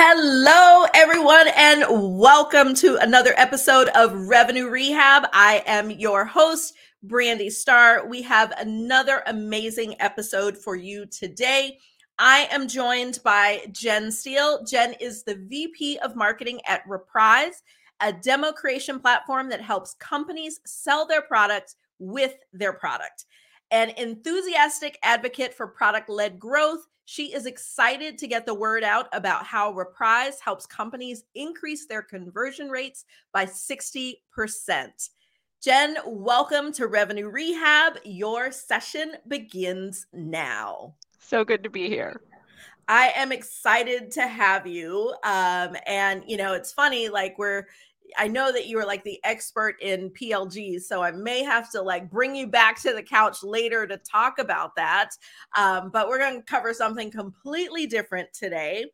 Hello, everyone, and welcome to another episode of Revenue Rehab. I am your host, Brandi Starr. We have another amazing episode for you today. I am joined by Jenn Steele. Jenn is the VP of Marketing at Reprise, a demo creation platform that helps companies sell their products with their product. An enthusiastic advocate for product led growth she is excited to get the word out about how Reprise helps companies increase their conversion rates by 60%. Jenn, welcome to Revenue Rehab. Your session begins now. So good to be here. I am excited to have you. Um, and, you know, it's funny, like, we're I know that you are like the expert in PLGs, so I may have to like bring you back to the couch later to talk about that. Um, but we're going to cover something completely different today.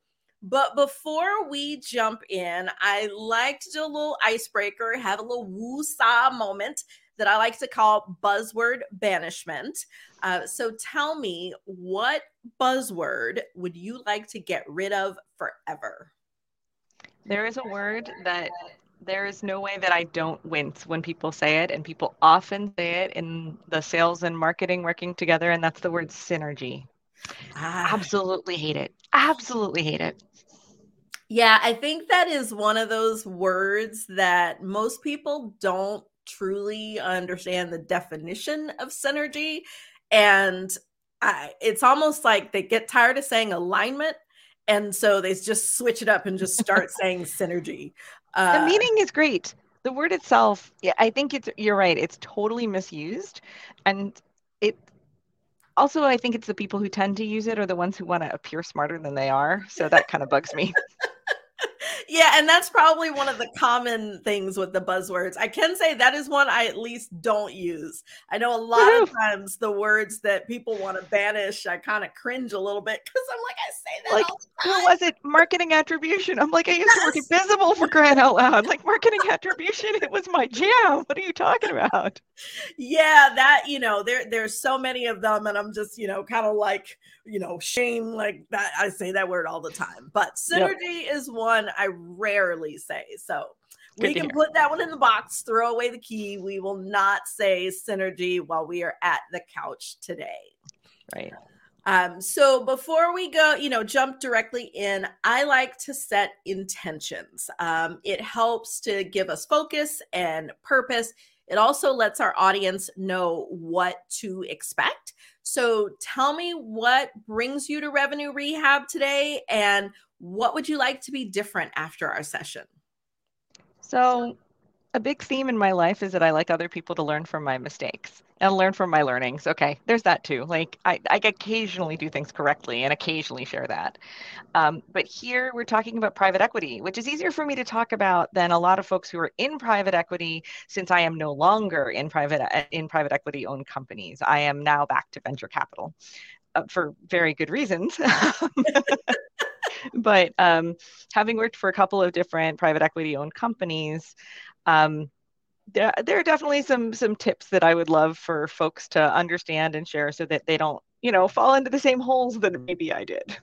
But before we jump in, I like to do a little icebreaker, have a little woo-saw moment that I like to call buzzword banishment. Uh, so tell me, what buzzword would you like to get rid of forever? There is a word that there is no way that I don't wince when people say it, and people often say it in the sales and marketing working together, and that's the word synergy. Ah. Absolutely hate it. Absolutely hate it. Yeah, I think that is one of those words that most people don't truly understand the definition of synergy. And I, it's almost like they get tired of saying alignment. And so they just switch it up and just start saying synergy. Uh, the meaning is great. The word itself, yeah, I think it's you're right. It's totally misused, and it also I think it's the people who tend to use it are the ones who want to appear smarter than they are. So that kind of bugs me. yeah, and that's probably one of the common things with the buzzwords. I can say that is one I at least don't use. I know a lot Woo-hoo. of times the words that people want to banish, I kind of cringe a little bit because I'm like, I say that. Like, who was it? Marketing attribution. I'm like, I used to work in Bizible for crying out loud. Like marketing attribution, it was my jam. What are you talking about? Yeah, that you know, there there's so many of them, and I'm just you know kind of like you know shame like that. I say that word all the time, but synergy yep. is one I rarely say. So Good we can hear. put that one in the box, throw away the key. We will not say synergy while we are at the couch today. Right. Um, so before we go, you know, jump directly in, I like to set intentions. Um, it helps to give us focus and purpose. It also lets our audience know what to expect. So tell me what brings you to revenue rehab today and what would you like to be different after our session? So, a big theme in my life is that I like other people to learn from my mistakes and learn from my learnings. Okay, there's that too. Like I, I occasionally do things correctly and occasionally share that. Um, but here we're talking about private equity, which is easier for me to talk about than a lot of folks who are in private equity, since I am no longer in private in private equity owned companies. I am now back to venture capital. Uh, for very good reasons. but um, having worked for a couple of different private equity owned companies, um, there, there are definitely some some tips that I would love for folks to understand and share so that they don't, you know, fall into the same holes that mm-hmm. maybe I did.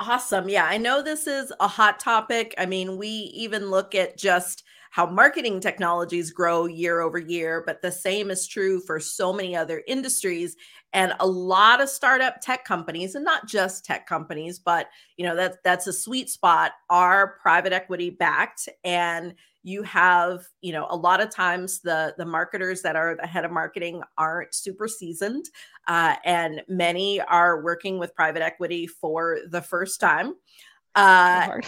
Awesome. Yeah, I know this is a hot topic. I mean, we even look at just how marketing technologies grow year over year, but the same is true for so many other industries and a lot of startup tech companies and not just tech companies but you know that's that's a sweet spot are private equity backed. And you have you know a lot of times the the marketers that are the head of marketing aren't super seasoned uh, and many are working with private equity for the first time uh,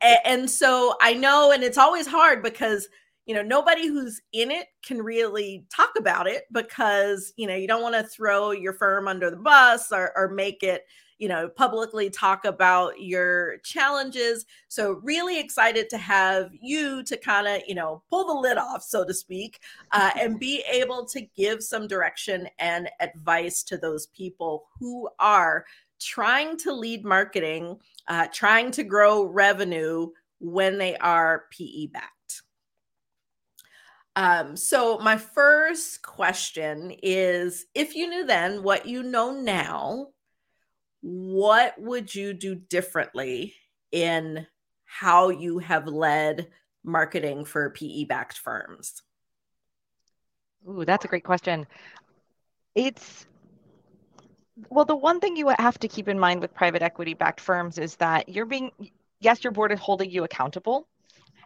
and so i know and it's always hard because you know nobody who's in it can really talk about it because you know you don't want to throw your firm under the bus or, or make it you know, publicly talk about your challenges. So, really excited to have you to kind of, you know, pull the lid off, so to speak, uh, and be able to give some direction and advice to those people who are trying to lead marketing, uh, trying to grow revenue when they are PE backed. Um, so, my first question is if you knew then what you know now, what would you do differently in how you have led marketing for PE backed firms? Ooh, that's a great question. It's well, the one thing you have to keep in mind with private equity backed firms is that you're being, yes, your board is holding you accountable.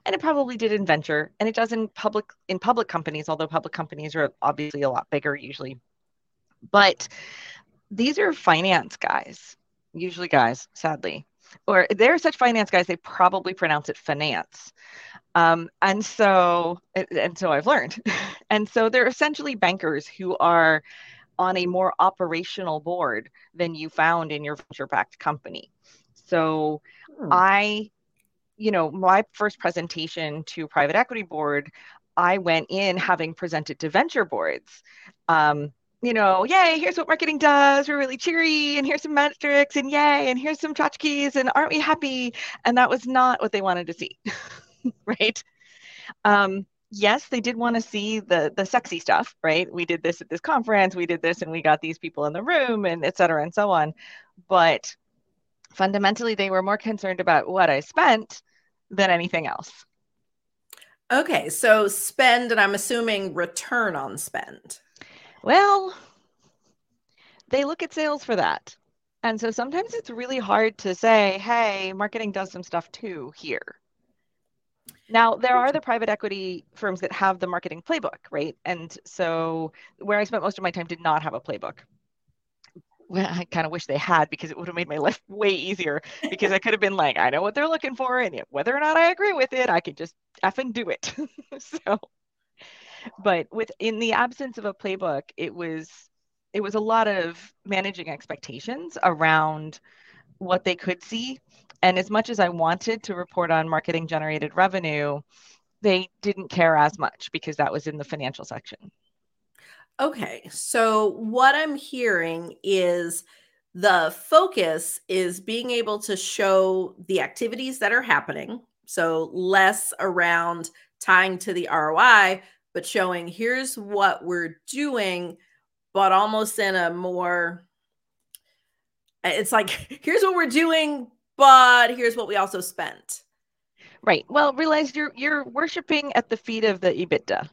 And it probably did in venture and it does in public in public companies, although public companies are obviously a lot bigger usually. But these are finance guys, usually guys, sadly. Or they're such finance guys, they probably pronounce it finance. Um, and so and so I've learned. and so they're essentially bankers who are on a more operational board than you found in your venture backed company. So hmm. I, you know, my first presentation to private equity board, I went in having presented to venture boards. Um, you know, yay, here's what marketing does. We're really cheery, and here's some metrics, and yay, and here's some tchotchkes, and aren't we happy? And that was not what they wanted to see, right? Um, yes, they did want to see the the sexy stuff, right? We did this at this conference, we did this, and we got these people in the room, and et cetera, and so on. But fundamentally, they were more concerned about what I spent than anything else. Okay, so spend, and I'm assuming return on spend. Well, they look at sales for that. And so sometimes it's really hard to say, hey, marketing does some stuff too here. Now, there are the private equity firms that have the marketing playbook, right? And so where I spent most of my time did not have a playbook. Well, I kind of wish they had because it would have made my life way easier because I could have been like, I know what they're looking for, and whether or not I agree with it, I could just effing do it. so, but with in the absence of a playbook, it was it was a lot of managing expectations around what they could see and as much as I wanted to report on marketing generated revenue, they didn't care as much because that was in the financial section. Okay. So what I'm hearing is the focus is being able to show the activities that are happening. So less around tying to the ROI, but showing here's what we're doing, but almost in a more it's like here's what we're doing but here's what we also spent. Right. Well, realize you're you're worshiping at the feet of the EBITDA.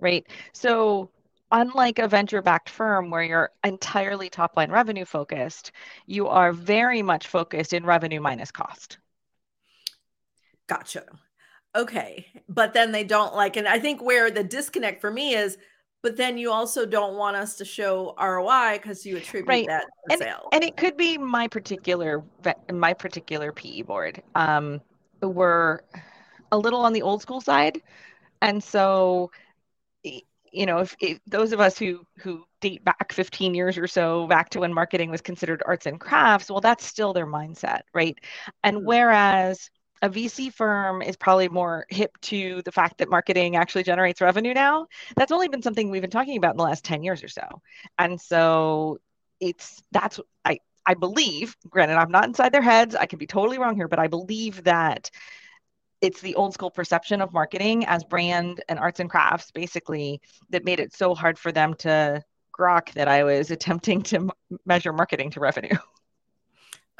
Right. So unlike a venture backed firm where you're entirely top line revenue focused, you are very much focused in revenue minus cost. Gotcha. Okay. But then they don't like, and I think where the disconnect for me is but then you also don't want us to show ROI because you attribute right. that to and, sales. And it could be my particular my particular PE board. Um, we're a little on the old school side, and so you know, if, if, those of us who who date back 15 years or so back to when marketing was considered arts and crafts, well, that's still their mindset, right? And mm-hmm. whereas a VC firm is probably more hip to the fact that marketing actually generates revenue now. That's only been something we've been talking about in the last 10 years or so. And so it's that's I I believe, granted I'm not inside their heads, I could be totally wrong here, but I believe that it's the old school perception of marketing as brand and arts and crafts basically that made it so hard for them to grok that I was attempting to measure marketing to revenue.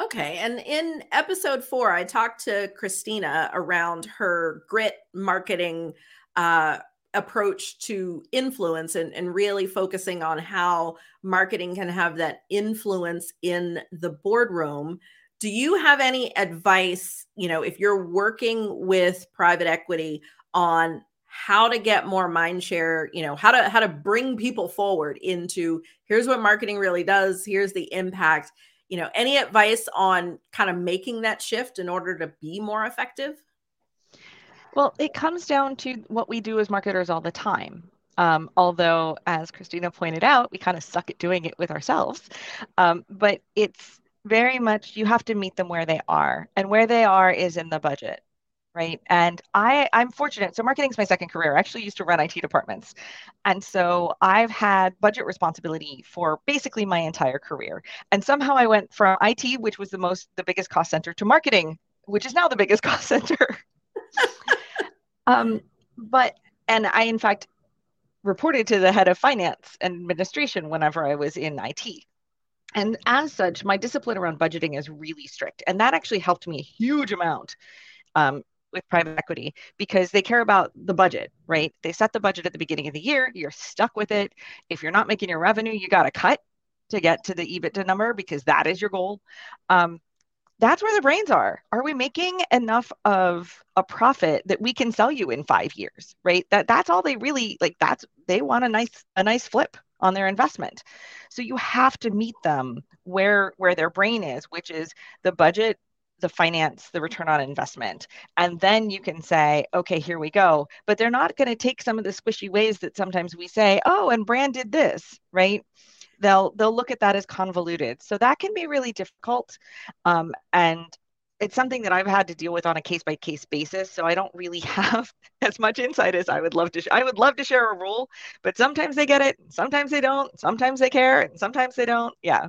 Okay. And in episode four, I talked to Christina around her grit marketing uh, approach to influence and, and really focusing on how marketing can have that influence in the boardroom. Do you have any advice, you know, if you're working with private equity on how to get more mind share you know how to how to bring people forward into here's what marketing really does here's the impact you know any advice on kind of making that shift in order to be more effective? Well it comes down to what we do as marketers all the time. Um, although as christina pointed out we kind of suck at doing it with ourselves. Um, but it's very much you have to meet them where they are. And where they are is in the budget right? And I I'm fortunate. So marketing is my second career. I actually used to run IT departments. And so I've had budget responsibility for basically my entire career. And somehow I went from IT, which was the most the biggest cost center, to marketing, which is now the biggest cost center. um, but and I in fact reported to the head of finance and administration whenever I was in IT. And as such, my discipline around budgeting is really strict. And that actually helped me a huge amount um, with private equity because they care about the budget, right? They set the budget at the beginning of the year. You're stuck with it. If you're not making your revenue, you got to cut to get to the EBITDA number because that is your goal. Um, that's where the brains are. Are we making enough of a profit that we can sell you in five years, right? That that's all they really like. That's they want a nice a nice flip on their investment. So you have to meet them where where their brain is, which is the budget the finance, the return on investment. And then you can say, okay, here we go. But they're not going to take some of the squishy ways that sometimes we say, oh, and brand did this, right? They'll they'll look at that as convoluted. So that can be really difficult. Um, and it's something that I've had to deal with on a case by case basis. So I don't really have as much insight as I would love to. Sh- I would love to share a rule, but sometimes they get it, sometimes they don't, sometimes they care, and sometimes they don't. Yeah.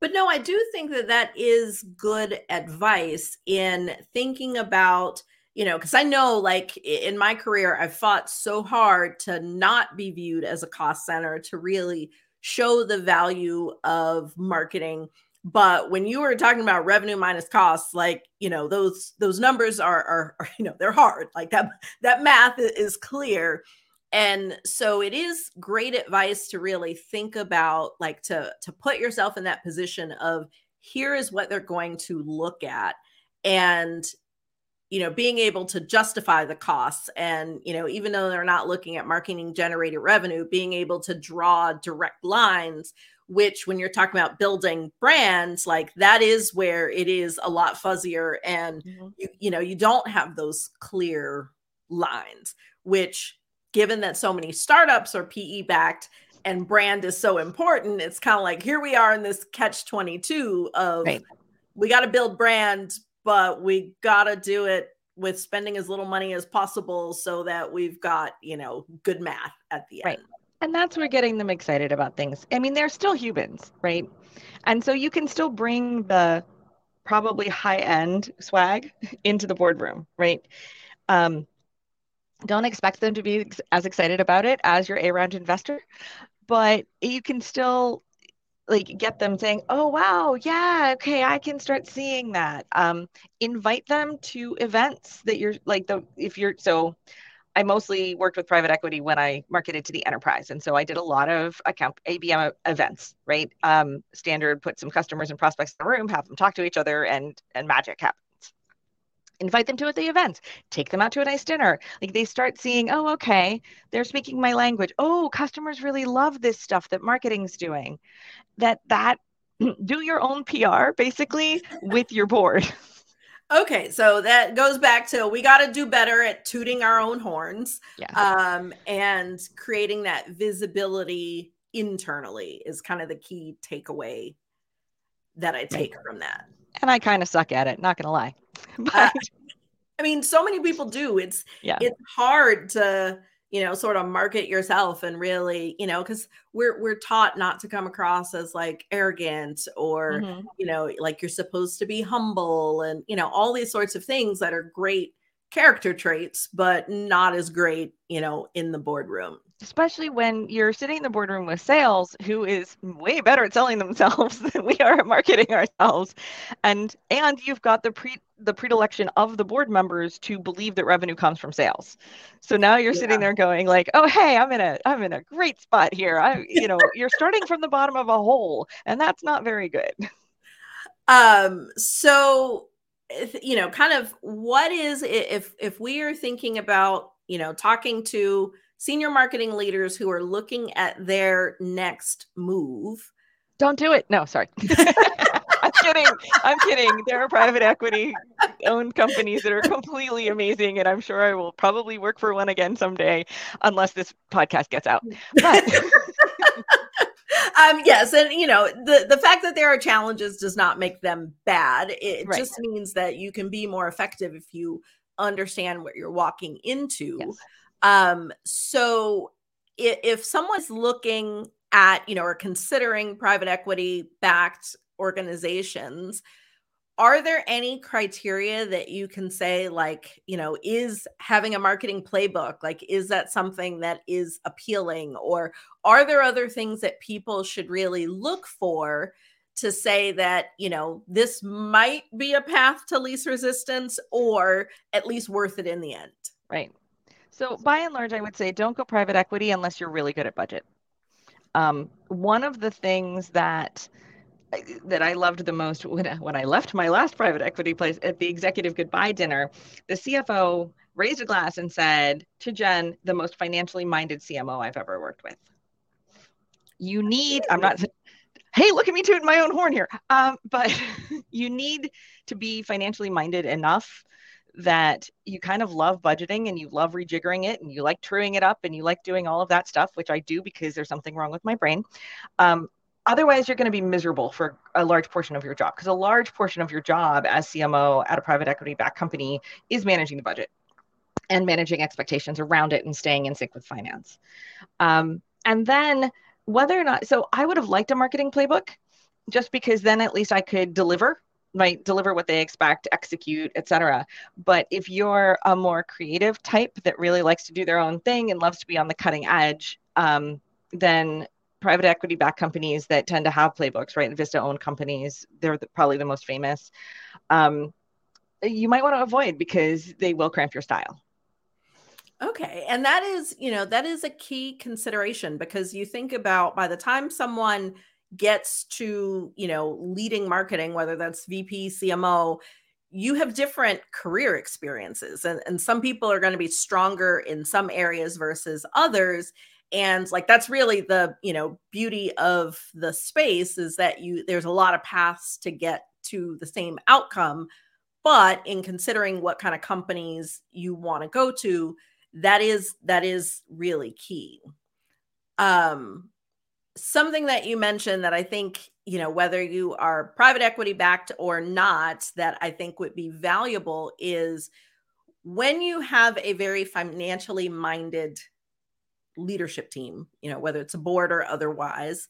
But no, I do think that that is good advice in thinking about, you know, because I know like in my career, I've fought so hard to not be viewed as a cost center, to really show the value of marketing. But when you were talking about revenue minus costs, like you know those those numbers are, are, are you know they're hard. Like that that math is clear and so it is great advice to really think about like to to put yourself in that position of here is what they're going to look at and you know being able to justify the costs and you know even though they're not looking at marketing generated revenue being able to draw direct lines which when you're talking about building brands like that is where it is a lot fuzzier and mm-hmm. you, you know you don't have those clear lines which given that so many startups are PE backed and brand is so important, it's kind of like here we are in this catch 22 of right. we got to build brand, but we got to do it with spending as little money as possible so that we've got, you know, good math at the right. end. And that's where getting them excited about things. I mean, they're still humans, right? And so you can still bring the probably high end swag into the boardroom, right? Um, don't expect them to be as excited about it as your A round investor, but you can still like get them saying, "Oh wow, yeah, okay, I can start seeing that." Um, invite them to events that you're like the if you're so. I mostly worked with private equity when I marketed to the enterprise, and so I did a lot of account ABM events. Right, um, standard. Put some customers and prospects in the room, have them talk to each other, and and magic happens invite them to at the events take them out to a nice dinner. Like they start seeing oh okay they're speaking my language. Oh customers really love this stuff that marketing's doing. That that do your own pr basically with your board. Okay so that goes back to we got to do better at tooting our own horns yeah. um, and creating that visibility internally is kind of the key takeaway that i take right. from that. And i kind of suck at it not gonna lie but uh, I mean, so many people do. It's yeah. it's hard to you know sort of market yourself and really you know because we're we're taught not to come across as like arrogant or mm-hmm. you know like you're supposed to be humble and you know all these sorts of things that are great character traits but not as great you know in the boardroom. Especially when you're sitting in the boardroom with sales who is way better at selling themselves than we are at marketing ourselves. And and you've got the pre the predilection of the board members to believe that revenue comes from sales. So now you're yeah. sitting there going like oh hey i'm in a i'm in a great spot here. I you know you're starting from the bottom of a hole and that's not very good. Um so you know kind of what is if if we are thinking about you know talking to senior marketing leaders who are looking at their next move. Don't do it. No, sorry. I'm kidding. I'm kidding. There are private equity owned companies that are completely amazing, and I'm sure I will probably work for one again someday, unless this podcast gets out. But um, yes, and you know the the fact that there are challenges does not make them bad. It right. just means that you can be more effective if you understand what you're walking into. Yes. Um, so if, if someone's looking at you know or considering private equity backed organizations are there any criteria that you can say like you know is having a marketing playbook like is that something that is appealing? Or are there other things that people should really look for to say that you know this might be a path to least resistance or at least worth it in the end? Right. So by and large i would say don't go private equity unless you're really good at budget. Um, one of the things that that I loved the most when, when I left my last private equity place at the executive goodbye dinner, the CFO raised a glass and said to Jenn, the most financially minded CMO I've ever worked with. You need, I'm not, hey, look at me tooting my own horn here. Um, but you need to be financially minded enough that you kind of love budgeting and you love rejiggering it and you like truing it up and you like doing all of that stuff, which I do because there's something wrong with my brain. Um, otherwise you're going to be miserable for a large portion of your job because a large portion of your job as cmo at a private equity backed company is managing the budget and managing expectations around it and staying in sync with finance. Um, and then whether or not so i would have liked a marketing playbook just because then at least i could deliver right deliver what they expect execute etc but if you're a more creative type that really likes to do their own thing and loves to be on the cutting edge um, then private equity backed companies that tend to have playbooks, right? Vista owned companies, they're the, probably the most famous. Um, you might want to avoid because they will cramp your style. Okay. And that is, you know, that is a key consideration because you think about by the time someone gets to, you know, leading marketing, whether that's VP, CMO, you have different career experiences. And, and some people are going to be stronger in some areas versus others and like that's really the you know beauty of the space is that you there's a lot of paths to get to the same outcome. But in considering what kind of companies you want to go to that is that is really key. Um something that you mentioned that i think you know whether you are private equity backed or not that i think would be valuable is when you have a very financially minded leadership team, you know, whether it's a board or otherwise.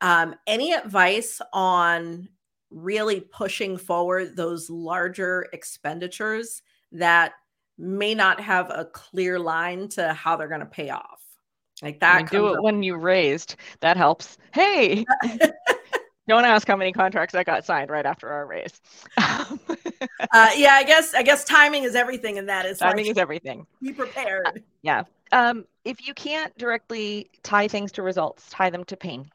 Um, any advice on really pushing forward those larger expenditures that may not have a clear line to how they're going to pay off? Like that. do it up. when you raised. That helps. Hey. Don't ask how many contracts I got signed right after our raise. uh, yeah, I guess I guess timing is everything, and that is timing like, is everything. Be prepared. Uh, yeah, um, if you can't directly tie things to results, tie them to pain.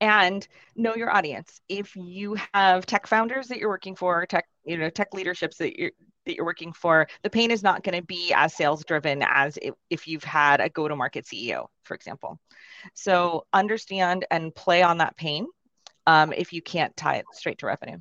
And know your audience. If you have tech founders that you're working for, tech, you know, tech leaderships that you're that you're working for, the pain is not going to be as sales driven as if you've had a go to market CEO, for example. So understand and play on that pain um, if you can't tie it straight to revenue.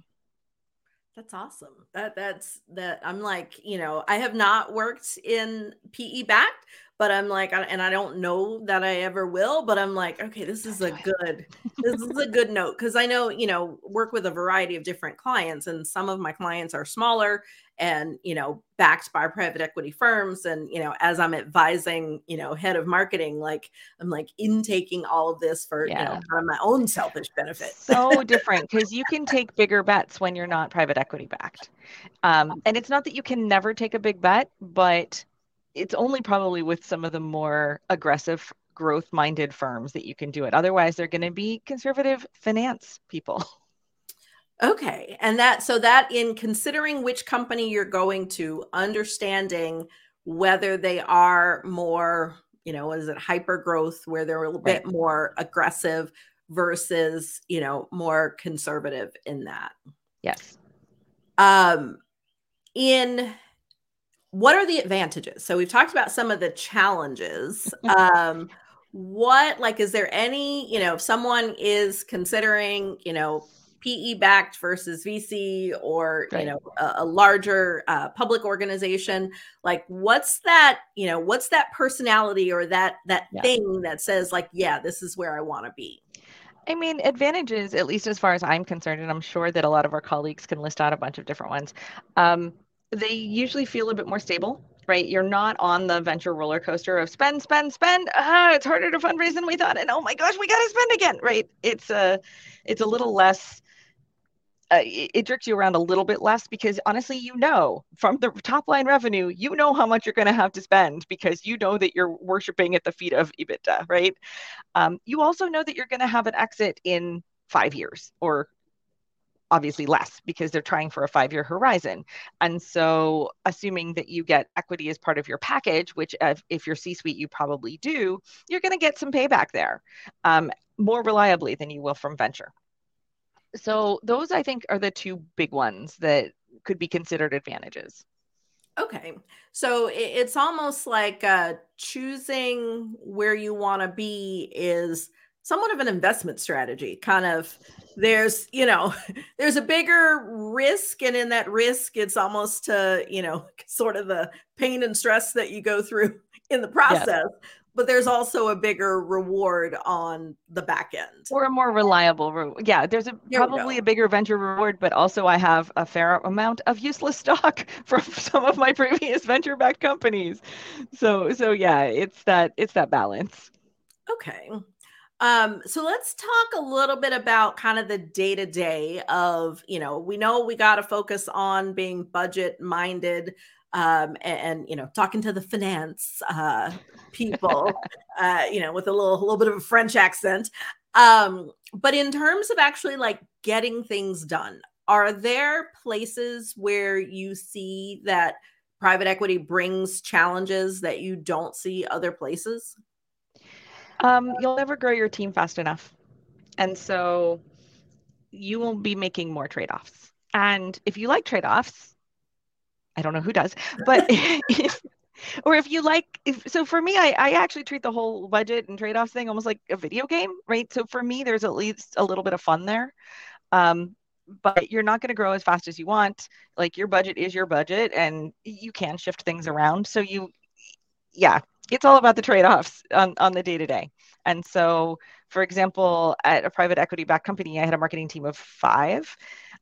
That's awesome. That that's that I'm like, you know, I have not worked in PE backed, but I'm like, and I don't know that I ever will, but I'm like, okay, this is a good, this is a good note. Because I know, you know, work with a variety of different clients, and some of my clients are smaller and you know backed by private equity firms and you know as i'm advising you know head of marketing like i'm like intaking all of this for yeah. you know for my own selfish benefit. So different because you can take bigger bets when you're not private equity backed. Um, and it's not that you can never take a big bet but it's only probably with some of the more aggressive growth minded firms that you can do it otherwise they're going to be conservative finance people Okay. And that, so that in considering which company you're going to, understanding whether they are more, you know, is it hyper growth where they're a little right. bit more aggressive versus, you know, more conservative in that. Yes. Um, in what are the advantages? So we've talked about some of the challenges. um, what like is there any, you know, if someone is considering, you know, PE backed versus VC or right. you know a, a larger uh, public organization like what's that you know what's that personality or that that yeah. thing that says like yeah this is where I want to be I mean, advantages, at least as far as I'm concerned, and I'm sure that a lot of our colleagues can list out a bunch of different ones. Um, they usually feel a bit more stable, right? You're not on the venture roller coaster of spend, spend, spend. Ah, it's harder to fundraise than we thought, and oh my gosh, we got to spend again, right? It's a, it's a little less uh, it, it, jerks you around a little bit less because honestly, you know from the top line revenue, you know how much you're going to have to spend because you know that you're worshiping at the feet of EBITDA, right? Um, you also know that you're going to have an exit in five years or obviously less because they're trying for a five year horizon. And so, assuming that you get equity as part of your package, which if, if you're C suite, you probably do, you're going to get some payback there um, more reliably than you will from venture so those I think are the two big ones that could be considered advantages. Okay. So it's almost like uh, choosing where you want to be is somewhat of an investment strategy. Kind of, there's, you know, there's a bigger risk. And in that risk, it's almost to, you know, sort of the pain and stress that you go through in the process. Yes but there's also a bigger reward on the back end or a more reliable re- yeah there's a there probably a bigger venture reward but also i have a fair amount of useless stock from some of my previous venture backed companies so so yeah it's that it's that balance okay um, so let's talk a little bit about kind of the day to day of, you know, we know we got to focus on being budget minded um, and, and, you know talking to the finance uh, people, uh, you know, with a little a little bit of a French accent. Um, but in terms of actually like getting things done, are there places where you see that private equity brings challenges that you don't see other places? Um, you'll never grow your team fast enough, and so you will be making more trade offs. And if you like trade offs, I don't know who does, but if, or if you like, if, so for me, I, I actually treat the whole budget and trade-offs thing almost like a video game, right? So for me, there's at least a little bit of fun there. Um, but you're not going to grow as fast as you want. Like your budget is your budget and you can shift things around. So you, yeah, it's all about the trade-offs on, on the day-to-day. And so, for example, at a private equity backed company, I had a marketing team of five.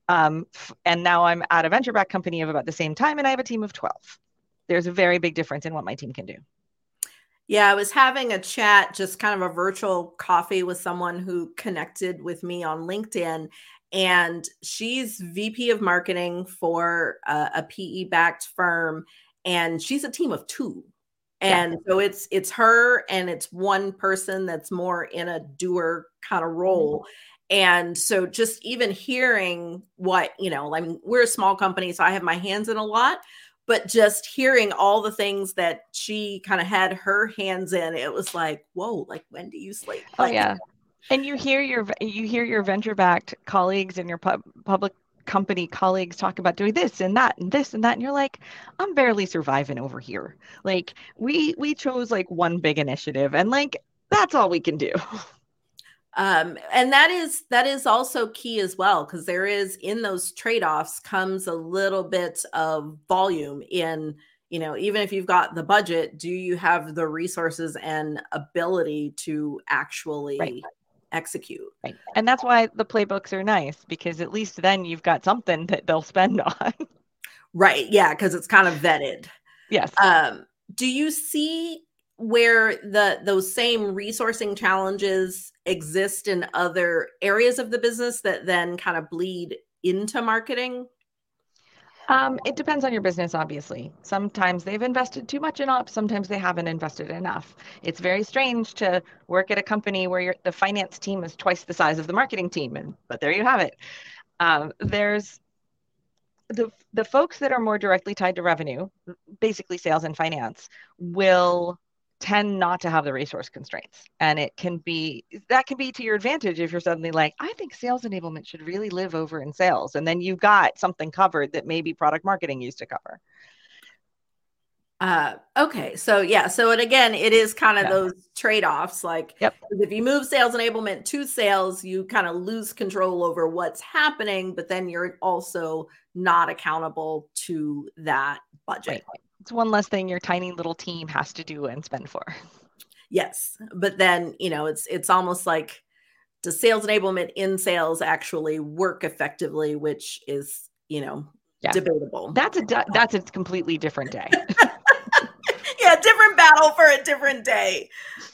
Um, and now I'm at a venture backed company of about the same time, and I have a team of 12. There's a very big difference in what my team can do. Yeah, I was having a chat, just kind of a virtual coffee with someone who connected with me on LinkedIn. And she's VP of marketing for a, a PE backed firm. And she's a team of two. And yeah. so it's it's her and it's one person that's more in a doer kind of role. Mm-hmm and so just even hearing what you know i mean we're a small company so i have my hands in a lot but just hearing all the things that she kind of had her hands in it was like whoa like when do you sleep oh yeah and you hear your you hear your venture backed colleagues and your pub, public company colleagues talk about doing this and that and this and that and you're like i'm barely surviving over here like we we chose like one big initiative and like that's all we can do um, and that is that is also key as well because there is in those trade-offs comes a little bit of volume in you know even if you've got the budget do you have the resources and ability to actually right. Execute. Right. And that's why the playbooks are nice because at least then you've got something that they'll spend on. Right. Yeah because it's kind of vetted. Yes. Um do you see where the those same resourcing challenges exist in other areas of the business that then kind of bleed into marketing? Um, it depends on your business, obviously. Sometimes they've invested too much in ops, sometimes they haven't invested enough. It's very strange to work at a company where the finance team is twice the size of the marketing team, and but there you have it. Um, there's the the folks that are more directly tied to revenue, basically sales and finance, will tend not to have the resource constraints. And it can be that can be to your advantage if you're suddenly like i think sales enablement should really live over in sales. And then you've got something covered that maybe product marketing used to cover. Uh okay. So yeah. So and again it is kind of yeah. those trade-offs like yep. if you move sales enablement to sales you kind of lose control over what's happening but then you're also not accountable to that budget. Right it's one less thing your tiny little team has to do and spend for. Yes, but then you know it's it's almost like does sales enablement in sales actually work effectively, which is, you know, yeah. debatable. That's a that's a completely different day. yeah, different battle for a different day.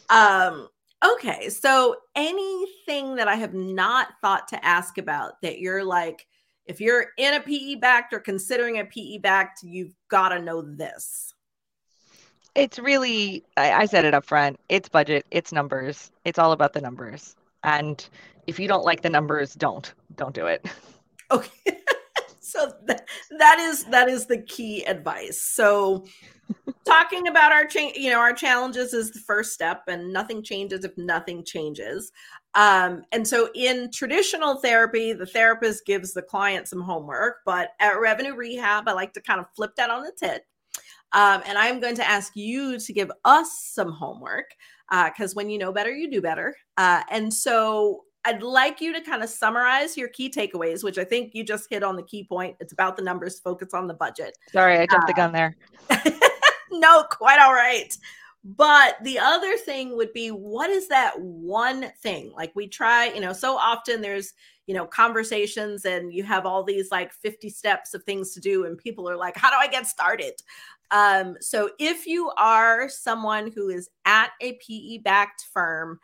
Um, okay, so anything that I have not thought to ask about that you're like, if you're in a PE backed or considering a PE backed, you've got to know this. It's really, I, I said it up front. It's budget. It's numbers. It's all about the numbers. And if you don't like the numbers, don't don't do it. Okay. so th- that is that is the key advice. So talking about our change, you know, our challenges is the first step, and nothing changes if nothing changes. Um, and so in traditional therapy, the therapist gives the client some homework, but at revenue rehab, I like to kind of flip that on the tit. Um, and I'm going to ask you to give us some homework because uh, when you know better, you do better. Uh, and so I'd like you to kind of summarize your key takeaways, which I think you just hit on the key point. It's about the numbers, focus on the budget. Sorry, I jumped uh, the gun there. no, quite all right. But the other thing would be what is that one thing? Like we try, you know, so often there's, you know, conversations and you have all these like 50 steps of things to do, and people are like, how do I get started? Um, so if you are someone who is at a PE backed firm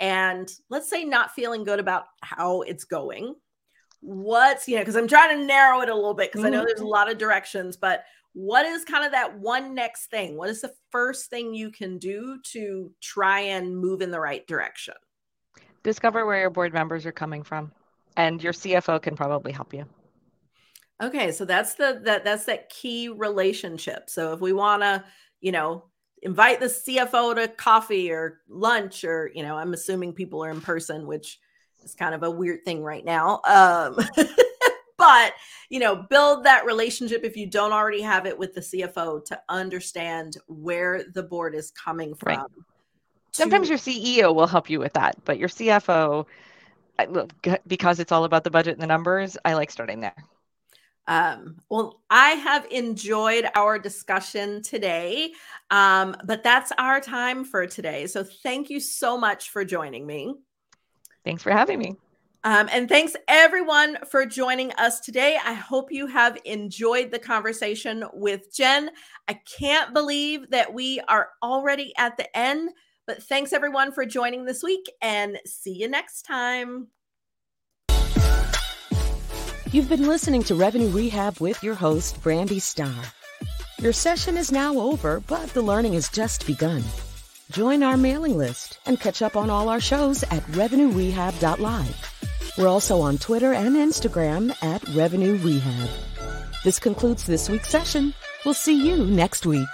and let's say not feeling good about how it's going, what's, you know, because I'm trying to narrow it a little bit because mm-hmm. I know there's a mm-hmm. lot of directions, but what is kind of that one next thing? What is the first thing you can do to try and move in the right direction? Discover where your board members are coming from, and your CFO can probably help you. Okay, so that's the that that's that key relationship. So if we want to, you know, invite the CFO to coffee or lunch or, you know, I'm assuming people are in person, which is kind of a weird thing right now. Um but, you know, build that relationship if you don't already have it with the CFO to understand where the board is coming from. Right. Sometimes your CEO will help you with that, but your CFO because it's all about the budget and the numbers, I like starting there. Um, well, I have enjoyed our discussion today, um, but that's our time for today. So thank you so much for joining me. Thanks for having me. Um, and thanks everyone for joining us today. I hope you have enjoyed the conversation with Jenn. I can't believe that we are already at the end, but thanks everyone for joining this week and see you next time. You've been listening to Revenue Rehab with your host, Brandi Starr. Your session is now over, but the learning has just begun. Join our mailing list and catch up on all our shows at revenuerehab.live. We're also on Twitter and Instagram at Revenue Rehab. This concludes this week's session. We'll see you next week.